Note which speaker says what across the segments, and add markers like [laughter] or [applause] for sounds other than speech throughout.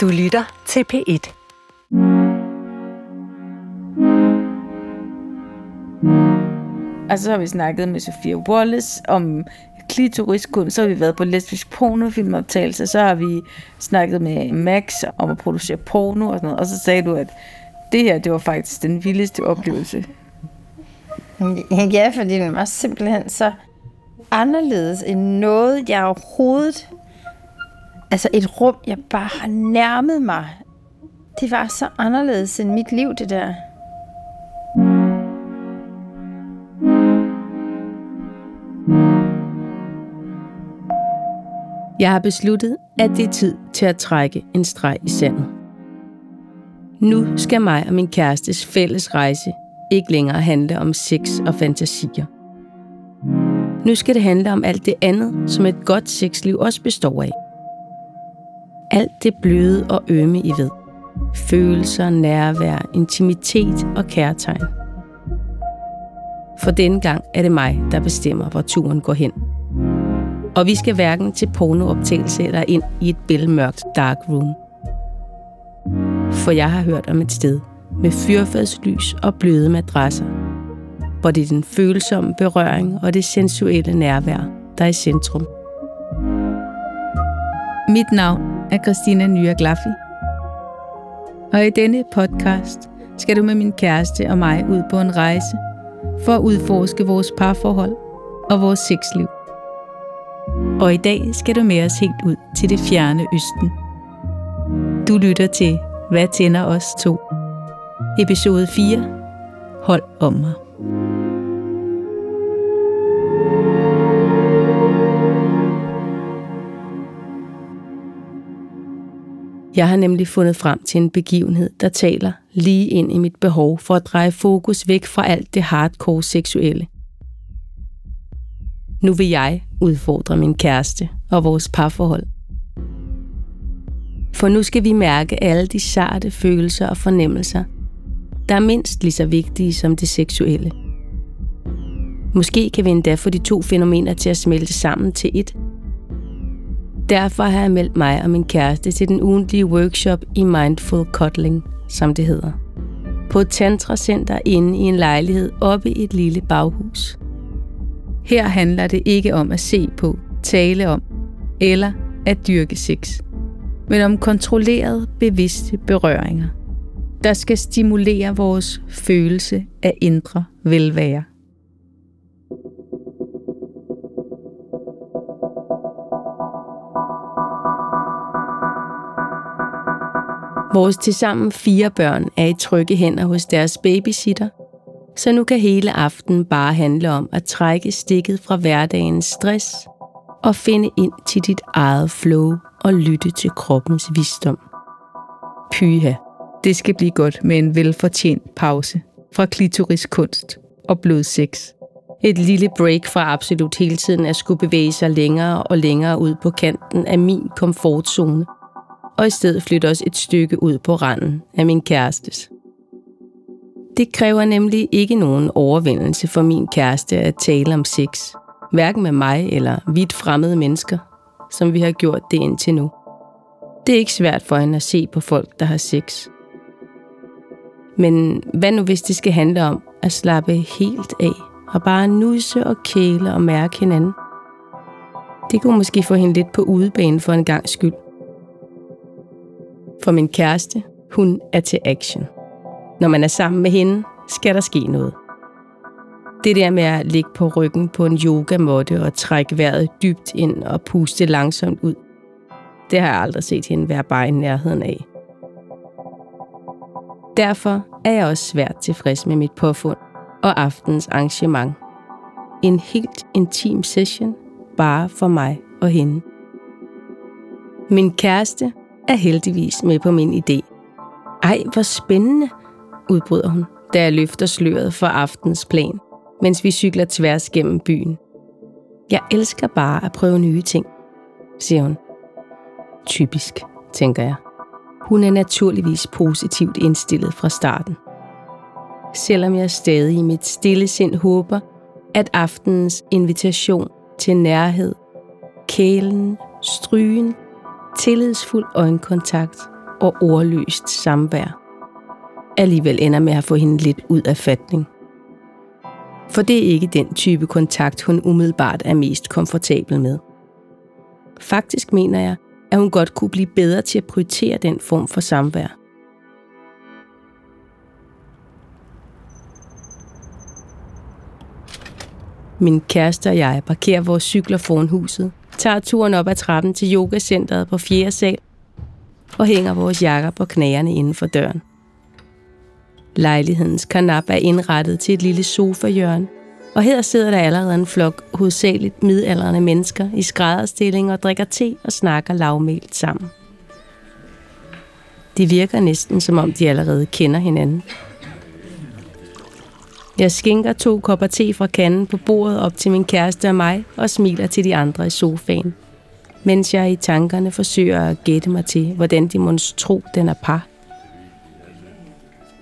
Speaker 1: Du lytter til P1.
Speaker 2: Og så har vi snakket med Sofia Wallace om klitoriskunst, så har vi været på lesbisk pornofilmoptagelse, så har vi snakket med Max om at producere porno og sådan noget, og så sagde du, at det her, det var faktisk den vildeste oplevelse.
Speaker 3: Ja, fordi den var simpelthen så anderledes end noget, jeg overhovedet... Altså et rum, jeg bare har nærmet mig. Det var så anderledes end mit liv, det der.
Speaker 4: Jeg har besluttet, at det er tid til at trække en streg i sandet. Nu skal mig og min kærestes fælles rejse ikke længere handle om sex og fantasier. Nu skal det handle om alt det andet, som et godt sexliv også består af. Alt det bløde og ømme, I ved. Følelser, nærvær, intimitet og kærtegn. For denne gang er det mig, der bestemmer, hvor turen går hen. Og vi skal hverken til pornooptagelse eller ind i et bælmørkt dark room. For jeg har hørt om et sted med fyrfadslys og bløde madrasser, hvor det er den følsomme berøring og det sensuelle nærvær, der er i centrum.
Speaker 2: Mit navn af Christina Nyer Glaffi. Og i denne podcast skal du med min kæreste og mig ud på en rejse for at udforske vores parforhold og vores sexliv. Og i dag skal du med os helt ud til det fjerne østen. Du lytter til Hvad tænder os to? Episode 4. Hold om mig.
Speaker 4: Jeg har nemlig fundet frem til en begivenhed, der taler lige ind i mit behov for at dreje fokus væk fra alt det hardcore seksuelle. Nu vil jeg udfordre min kæreste og vores parforhold. For nu skal vi mærke alle de sarte følelser og fornemmelser, der er mindst lige så vigtige som det seksuelle. Måske kan vi endda få de to fænomener til at smelte sammen til et. Derfor har jeg meldt mig og min kæreste til den ugentlige workshop i Mindful Cuddling, som det hedder. På et tantracenter inde i en lejlighed oppe i et lille baghus.
Speaker 2: Her handler det ikke om at se på, tale om eller at dyrke sex, men om kontrollerede, bevidste berøringer, der skal stimulere vores følelse af indre velvære.
Speaker 4: Vores tilsammen fire børn er i trygge hænder hos deres babysitter, så nu kan hele aftenen bare handle om at trække stikket fra hverdagens stress og finde ind til dit eget flow og lytte til kroppens visdom.
Speaker 2: Pyha, det skal blive godt med en velfortjent pause fra klitoriskunst og blodsex.
Speaker 4: Et lille break fra absolut hele tiden at skulle bevæge sig længere og længere ud på kanten af min komfortzone, og i stedet flytte os et stykke ud på randen af min kærestes. Det kræver nemlig ikke nogen overvindelse for min kæreste at tale om sex, hverken med mig eller vidt fremmede mennesker, som vi har gjort det indtil nu. Det er ikke svært for hende at se på folk, der har sex. Men hvad nu hvis det skal handle om at slappe helt af og bare nusse og kæle og mærke hinanden? Det kunne måske få hende lidt på udebane for en gang skyld. For min kæreste, hun er til action. Når man er sammen med hende, skal der ske noget. Det der med at ligge på ryggen på en yogamåtte og trække vejret dybt ind og puste langsomt ud, det har jeg aldrig set hende være bare i nærheden af. Derfor er jeg også svært tilfreds med mit påfund og aftens arrangement. En helt intim session, bare for mig og hende. Min kæreste er heldigvis med på min idé. Ej, hvor spændende, udbryder hun, da jeg løfter sløret for aftens plan, mens vi cykler tværs gennem byen. Jeg elsker bare at prøve nye ting, siger hun. Typisk, tænker jeg. Hun er naturligvis positivt indstillet fra starten. Selvom jeg stadig i mit stille sind håber, at aftenens invitation til nærhed, kælen, strygen, tillidsfuld øjenkontakt og ordløst samvær, alligevel ender med at få hende lidt ud af fatning. For det er ikke den type kontakt, hun umiddelbart er mest komfortabel med. Faktisk mener jeg, at hun godt kunne blive bedre til at prioritere den form for samvær. Min kæreste og jeg parkerer vores cykler foran huset, tager turen op ad trappen til yogacentret på 4. sal og hænger vores jakker på knæerne inden for døren. Lejlighedens kanap er indrettet til et lille sofahjørne, og her sidder der allerede en flok hovedsageligt midaldrende mennesker i skrædderstilling og drikker te og snakker lavmælt sammen. De virker næsten som om de allerede kender hinanden. Jeg skænker to kopper te fra kanden på bordet op til min kæreste og mig og smiler til de andre i sofaen, mens jeg i tankerne forsøger at gætte mig til, hvordan de må tro, den er par.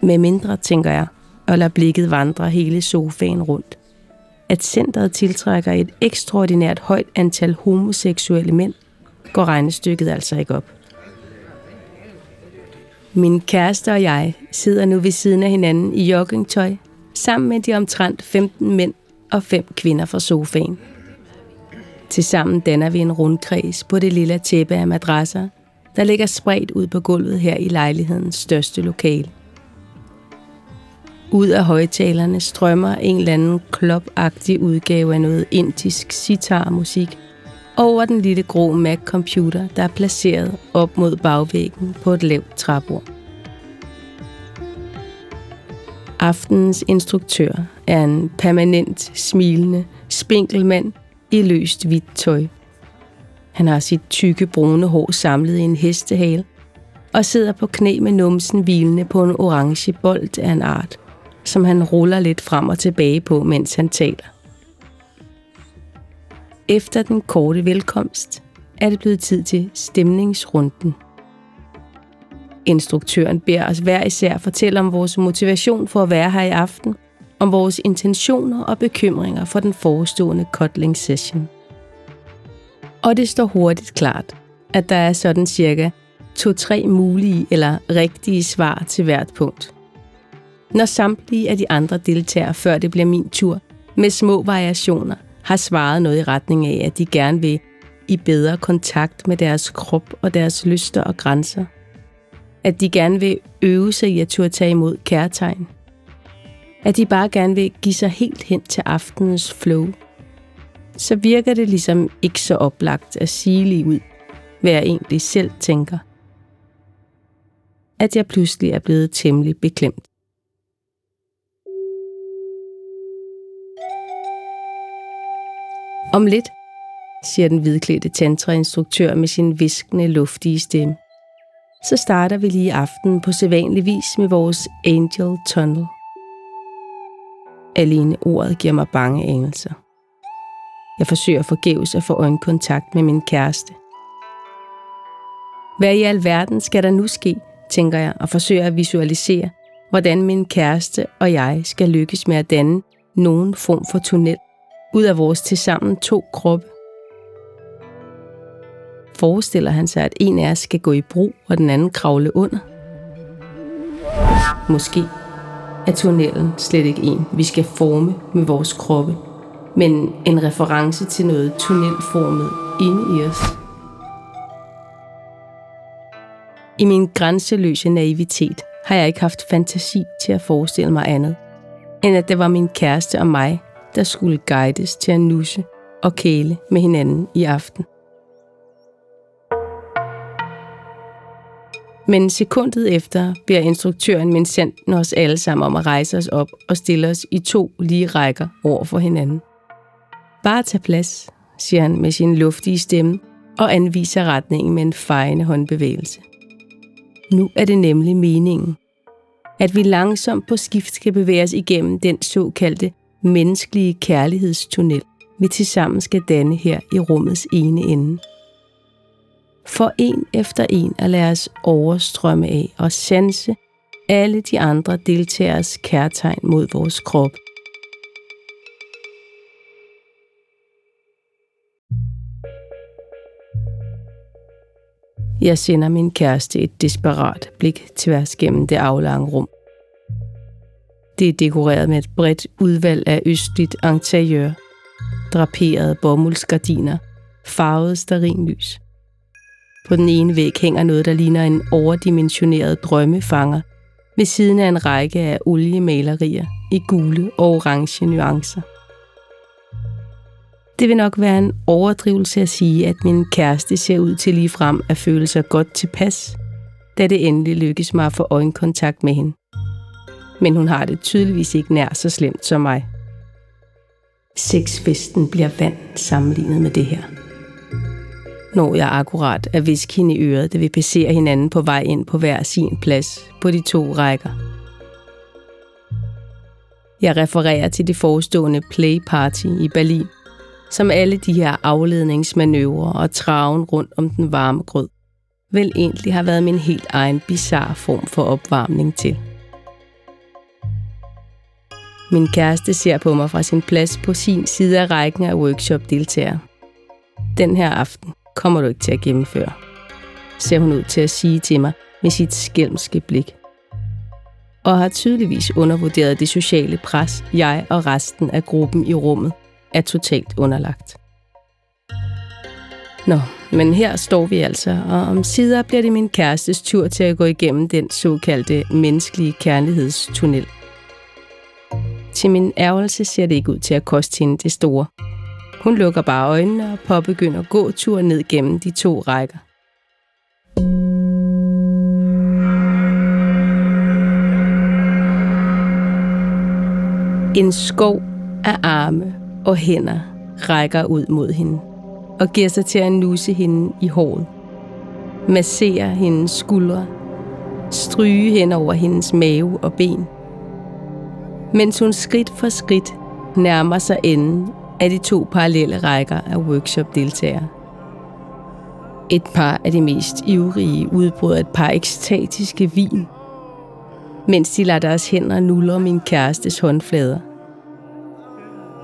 Speaker 4: Med mindre, tænker jeg, og lader blikket vandre hele sofaen rundt. At centret tiltrækker et ekstraordinært højt antal homoseksuelle mænd, går regnestykket altså ikke op. Min kæreste og jeg sidder nu ved siden af hinanden i joggingtøj, sammen med de omtrent 15 mænd og 5 kvinder fra sofaen. Tilsammen danner vi en rundkreds på det lille tæppe af madrasser, der ligger spredt ud på gulvet her i lejlighedens største lokale. Ud af højtalerne strømmer en eller anden klopagtig udgave af noget indisk sitar-musik over den lille grå Mac-computer, der er placeret op mod bagvæggen på et lavt træbord. Aftenens instruktør er en permanent smilende, spinkel mand i løst hvidt tøj. Han har sit tykke brune hår samlet i en hestehale og sidder på knæ med numsen hvilende på en orange bold af en art, som han ruller lidt frem og tilbage på, mens han taler. Efter den korte velkomst er det blevet tid til stemningsrunden. Instruktøren beder os hver især fortælle om vores motivation for at være her i aften, om vores intentioner og bekymringer for den forestående Kotling session. Og det står hurtigt klart, at der er sådan cirka to-tre mulige eller rigtige svar til hvert punkt. Når samtlige af de andre deltagere, før det bliver min tur, med små variationer, har svaret noget i retning af, at de gerne vil i bedre kontakt med deres krop og deres lyster og grænser – at de gerne vil øve sig i at turde tage imod kærtegn. At de bare gerne vil give sig helt hen til aftenens flow. Så virker det ligesom ikke så oplagt at sige lige ud, hvad jeg egentlig selv tænker. At jeg pludselig er blevet temmelig beklemt. Om lidt, siger den hvidklædte tantrainstruktør med sin viskende, luftige stemme så starter vi lige aften på sædvanlig vis med vores Angel Tunnel. Alene ordet giver mig bange anelser. Jeg forsøger forgæves at få øjenkontakt med min kæreste. Hvad i alverden skal der nu ske, tænker jeg, og forsøger at visualisere, hvordan min kæreste og jeg skal lykkes med at danne nogen form for tunnel ud af vores tilsammen to kroppe forestiller han sig, at en af os skal gå i brug, og den anden kravle under? Måske er tunnelen slet ikke en, vi skal forme med vores kroppe, men en reference til noget tunnelformet inde i os. I min grænseløse naivitet har jeg ikke haft fantasi til at forestille mig andet, end at det var min kæreste og mig, der skulle guides til at nusse og kæle med hinanden i aften. Men sekundet efter beder instruktøren Vincent os alle sammen om at rejse os op og stille os i to lige rækker over for hinanden. Bare tag plads, siger han med sin luftige stemme og anviser retningen med en fejende håndbevægelse. Nu er det nemlig meningen, at vi langsomt på skift skal bevæge os igennem den såkaldte menneskelige kærlighedstunnel, vi tilsammen skal danne her i rummets ene ende for en efter en at lade os overstrømme af og sanse alle de andre deltageres kærtegn mod vores krop. Jeg sender min kæreste et desperat blik tværs gennem det aflange rum. Det er dekoreret med et bredt udvalg af østligt interiør, draperede bomuldsgardiner, farvet starinlys. På den ene væg hænger noget, der ligner en overdimensioneret drømmefanger, ved siden af en række af oliemalerier i gule og orange nuancer. Det vil nok være en overdrivelse at sige, at min kæreste ser ud til lige frem at føle sig godt tilpas, da det endelig lykkes mig at få øjenkontakt med hende. Men hun har det tydeligvis ikke nær så slemt som mig. Sexfesten bliver vand sammenlignet med det her. Når jeg akkurat er viske hende i øret, da vi passerer hinanden på vej ind på hver sin plads på de to rækker. Jeg refererer til det forestående Play Party i Berlin, som alle de her afledningsmanøvrer og traven rundt om den varme grød, vel egentlig har været min helt egen bizarre form for opvarmning til. Min kæreste ser på mig fra sin plads på sin side af rækken af workshop-deltagere. Den her aften kommer du ikke til at gennemføre, ser hun ud til at sige til mig med sit skælmske blik. Og har tydeligvis undervurderet det sociale pres, jeg og resten af gruppen i rummet er totalt underlagt. Nå, men her står vi altså, og om sider bliver det min kærestes tur til at gå igennem den såkaldte menneskelige kærlighedstunnel. Til min ærgelse ser det ikke ud til at koste hende det store. Hun lukker bare øjnene og påbegynder at gå ned gennem de to rækker. En skov af arme og hænder rækker ud mod hende og giver sig til at nusse hende i håret. Massere hendes skuldre, stryge hen over hendes mave og ben. Mens hun skridt for skridt nærmer sig enden af de to parallelle rækker af workshop-deltagere. Et par af de mest ivrige udbryder et par ekstatiske vin, mens de lader deres hænder nuller min kærestes håndflader.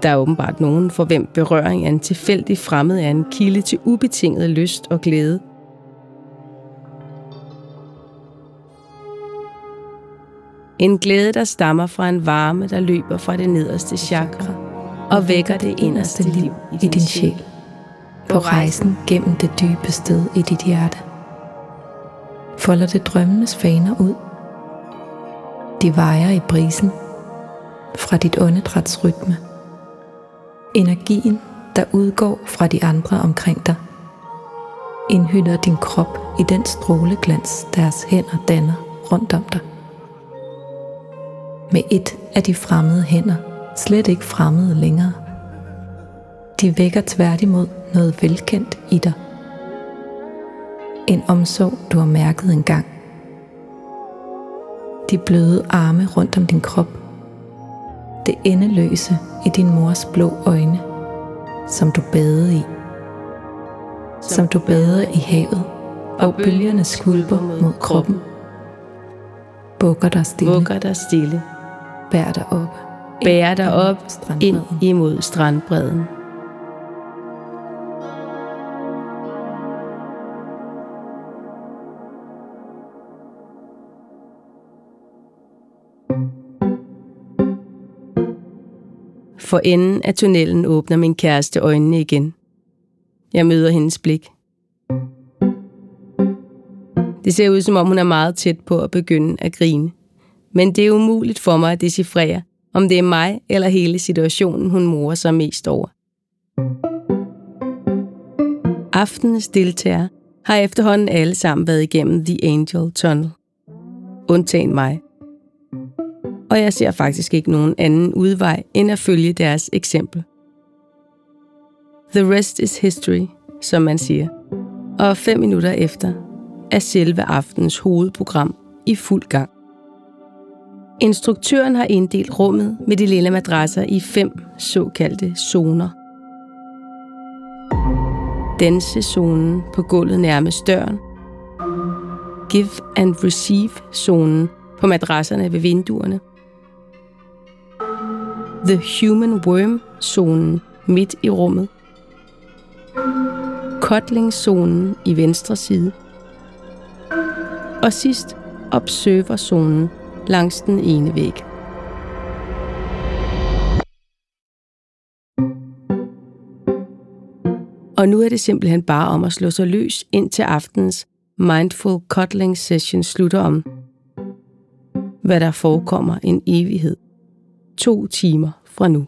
Speaker 4: Der er åbenbart nogen, for hvem berøring af en tilfældig fremmed er en kilde til ubetinget lyst og glæde. En glæde, der stammer fra en varme, der løber fra det nederste chakra og vækker det inderste liv i din sjæl.
Speaker 1: På rejsen gennem det dybe sted i dit hjerte. Folder det drømmenes faner ud. De vejer i brisen fra dit åndedrætsrytme Energien, der udgår fra de andre omkring dig, indhylder din krop i den stråleglans, deres hænder danner rundt om dig. Med et af de fremmede hænder, slet ikke fremmede længere. De vækker tværtimod noget velkendt i dig. En omsorg, du har mærket engang. De bløde arme rundt om din krop det endeløse i din mors blå øjne, som du badede i. Som du badede i havet, og bølgerne skulper mod kroppen. Bukker dig stille.
Speaker 4: Bukker dig stille.
Speaker 1: Bær dig op.
Speaker 4: Bær dig op ind imod strandbredden. For enden af tunnelen åbner min kæreste øjnene igen. Jeg møder hendes blik. Det ser ud, som om hun er meget tæt på at begynde at grine. Men det er umuligt for mig at decifrere, om det er mig eller hele situationen, hun morer sig mest over. Aftenens deltagere har efterhånden alle sammen været igennem The Angel Tunnel. Undtagen mig og jeg ser faktisk ikke nogen anden udvej end at følge deres eksempel. The rest is history, som man siger. Og fem minutter efter er selve aftenens hovedprogram i fuld gang. Instruktøren har inddelt rummet med de lille madrasser i fem såkaldte zoner. Dansezonen på gulvet nærmest døren. Give and receive-zonen på madrasserne ved vinduerne – The Human Worm-zonen midt i rummet. Cuddling-zonen i venstre side. Og sidst observer-zonen langs den ene væg. Og nu er det simpelthen bare om at slå sig løs ind til aftens mindful cuddling session slutter om, hvad der forekommer en evighed. To timer fra nu.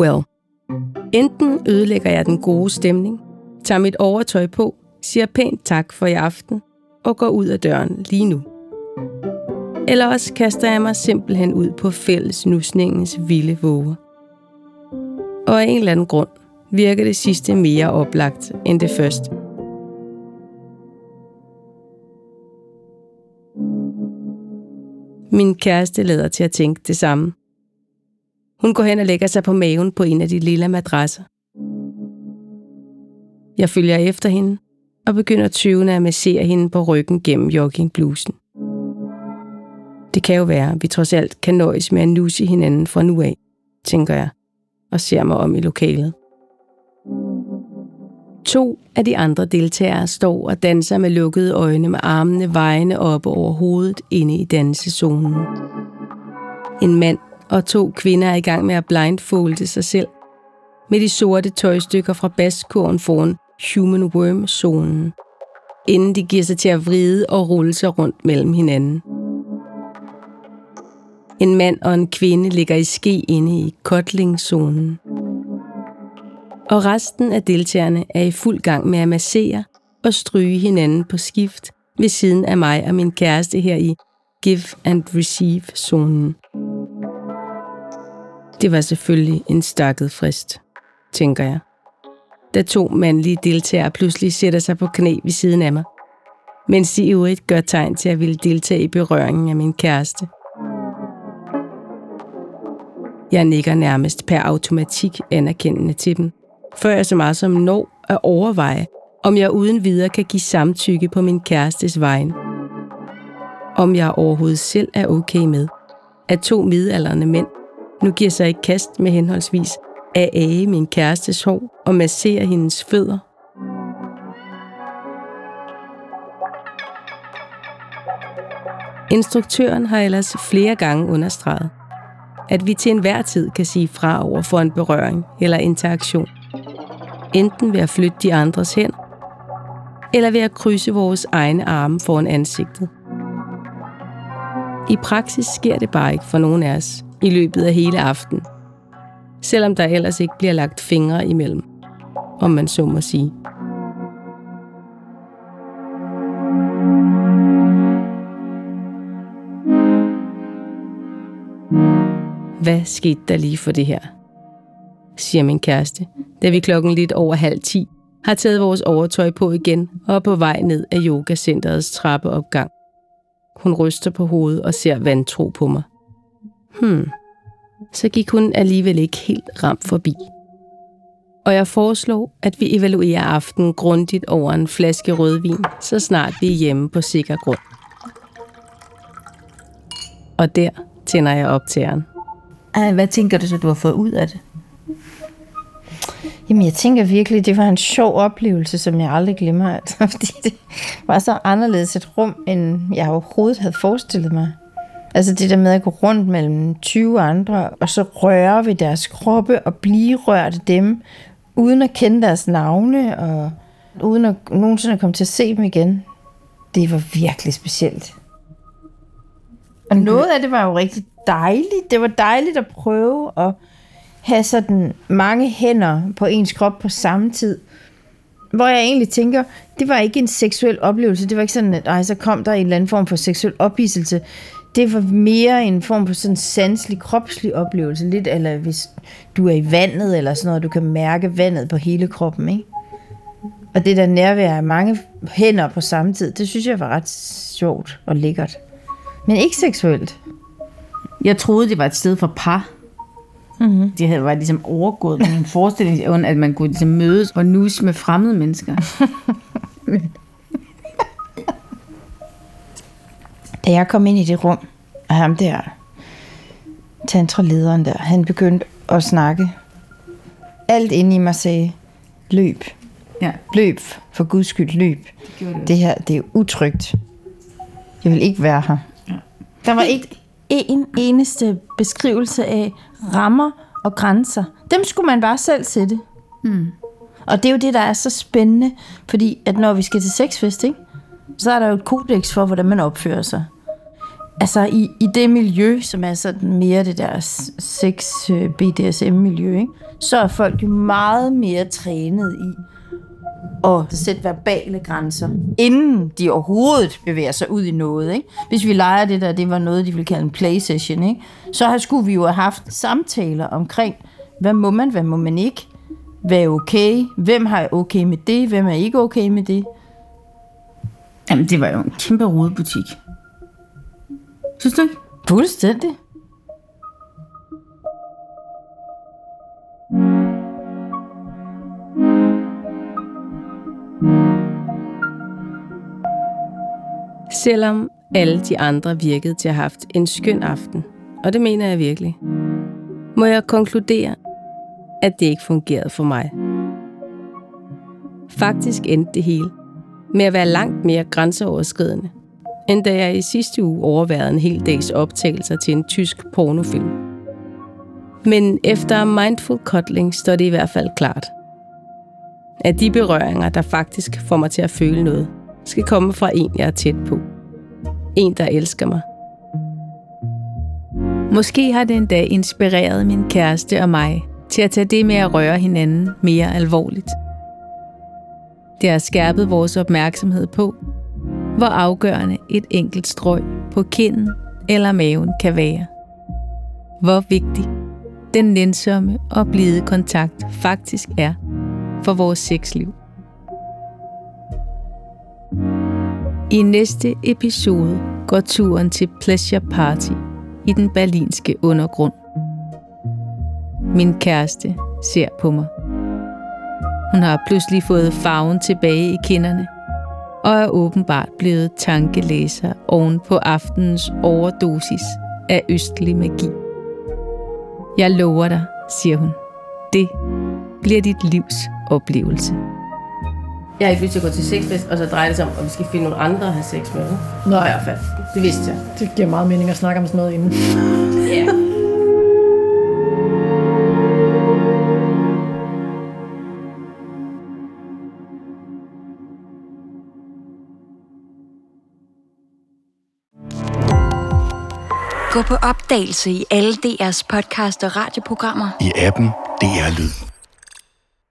Speaker 4: Well, enten ødelægger jeg den gode stemning, tager mit overtøj på, siger pænt tak for i aften og går ud af døren lige nu. Eller også kaster jeg mig simpelthen ud på fællesnusningens vilde våger. Og af en eller anden grund virker det sidste mere oplagt end det første. Min kæreste lader til at tænke det samme. Hun går hen og lægger sig på maven på en af de lille madrasser. Jeg følger efter hende og begynder tyvende at massere hende på ryggen gennem joggingblusen. Det kan jo være, at vi trods alt kan nøjes med at nusse hinanden fra nu af, tænker jeg, og ser mig om i lokalet. To af de andre deltagere står og danser med lukkede øjne med armene vejende op over hovedet inde i dansezonen. En mand og to kvinder er i gang med at blindfolde sig selv med de sorte tøjstykker fra baskurven foran Human Worm-zonen, inden de giver sig til at vride og rulle sig rundt mellem hinanden. En mand og en kvinde ligger i ske inde i kotlingzonen. og resten af deltagerne er i fuld gang med at massere og stryge hinanden på skift ved siden af mig og min kæreste her i Give and Receive-zonen. Det var selvfølgelig en stakket frist, tænker jeg. Da to mandlige deltagere pludselig sætter sig på knæ ved siden af mig, mens de øvrigt gør tegn til at ville deltage i berøringen af min kæreste. Jeg nikker nærmest per automatik anerkendende til dem, før jeg så meget som når at overveje, om jeg uden videre kan give samtykke på min kærestes vejen. Om jeg overhovedet selv er okay med, at to midalderne mænd nu giver sig i kast med henholdsvis at æge min kærestes hår og massere hendes fødder. Instruktøren har ellers flere gange understreget, at vi til enhver tid kan sige fra over for en berøring eller interaktion enten ved at flytte de andres hen, eller ved at krydse vores egne arme foran ansigtet. I praksis sker det bare ikke for nogen af os i løbet af hele aftenen, selvom der ellers ikke bliver lagt fingre imellem, om man så må sige. Hvad skete der lige for det her? siger min kæreste, da vi klokken lidt over halv ti har taget vores overtøj på igen og er på vej ned af yogacenterets trappeopgang. Hun ryster på hovedet og ser vantro på mig. Hmm, så gik hun alligevel ikke helt ramt forbi. Og jeg foreslår, at vi evaluerer aftenen grundigt over en flaske rødvin, så snart vi er hjemme på sikker grund. Og der tænder jeg op
Speaker 3: hvad tænker du så, du har fået ud af det? Jamen, jeg tænker virkelig, det var en sjov oplevelse, som jeg aldrig glemmer. [laughs] Altså, fordi det var så anderledes et rum, end jeg overhovedet havde forestillet mig. Altså det der med at gå rundt mellem 20 andre, og så røre ved deres kroppe og blive rørt af dem, uden at kende deres navne, og uden at nogensinde komme til at se dem igen. Det var virkelig specielt. Og noget af det var jo rigtig dejligt. Det var dejligt at prøve at have sådan mange hænder på ens krop på samme tid. Hvor jeg egentlig tænker, det var ikke en seksuel oplevelse. Det var ikke sådan, at ej, så kom der en eller anden form for seksuel ophidselse. Det var mere en form for sådan sanselig, kropslig oplevelse. Lidt eller hvis du er i vandet eller sådan noget, du kan mærke vandet på hele kroppen, ikke? Og det der nærvær af mange hænder på samme tid, det synes jeg var ret sjovt og lækkert. Men ikke seksuelt.
Speaker 2: Jeg troede, det var et sted for par. Mm-hmm. Det havde været ligesom overgået en forestilling, at man kunne ligesom mødes og nus med fremmede mennesker. [laughs]
Speaker 3: da jeg kom ind i det rum, og ham der, tantralederen der, han begyndte at snakke. Alt inde i mig sagde, løb,
Speaker 2: Ja.
Speaker 3: Løb, for guds skyld, løb. Det, det her, det er utrygt. Jeg vil ikke være her. Ja. Der var [laughs] ikke en eneste beskrivelse af rammer og grænser. Dem skulle man bare selv sætte. Mm. Og det er jo det, der er så spændende, fordi at når vi skal til sexfest, ikke, så er der jo et kodex for, hvordan man opfører sig. Altså i, i det miljø, som er sådan mere det der sex BDSM-miljø, ikke, så er folk jo meget mere trænet i at sætte verbale grænser, inden de overhovedet bevæger sig ud i noget. Ikke? Hvis vi leger det der, det var noget, de ville kalde en play session, ikke? så skulle vi jo have haft samtaler omkring, hvad må man, hvad må man ikke, hvad er okay, hvem har okay med det, hvem er ikke okay med det.
Speaker 2: Jamen, det var jo en kæmpe rodebutik. Synes du ikke?
Speaker 3: Fuldstændig.
Speaker 4: Selvom alle de andre virkede til at have haft en skøn aften, og det mener jeg virkelig, må jeg konkludere, at det ikke fungerede for mig. Faktisk endte det hele med at være langt mere grænseoverskridende, end da jeg i sidste uge overværede en hel dags optagelser til en tysk pornofilm. Men efter mindful cuddling står det i hvert fald klart, at de berøringer, der faktisk får mig til at føle noget, skal komme fra en, jeg er tæt på. En, der elsker mig. Måske har det endda inspireret min kæreste og mig til at tage det med at røre hinanden mere alvorligt. Det har skærpet vores opmærksomhed på, hvor afgørende et enkelt strøg på kinden eller maven kan være. Hvor vigtig den nænsomme og blide kontakt faktisk er for vores sexliv. I næste episode går turen til Pleasure Party i den berlinske undergrund. Min kæreste ser på mig. Hun har pludselig fået farven tilbage i kinderne og er åbenbart blevet tankelæser oven på aftenens overdosis af østlig magi. Jeg lover dig, siger hun. Det bliver dit livs oplevelse. Jeg har ikke lyst til at gå til sexfest, og så drejer det sig om, at vi skal finde nogle andre at have sex med.
Speaker 5: Nej.
Speaker 4: I hvert fald. Det vidste jeg.
Speaker 5: Det giver meget mening at snakke om sådan noget inden.
Speaker 4: Ja.
Speaker 6: Gå på opdagelse i alle DR's podcast og radioprogrammer.
Speaker 7: I appen DR Lyd.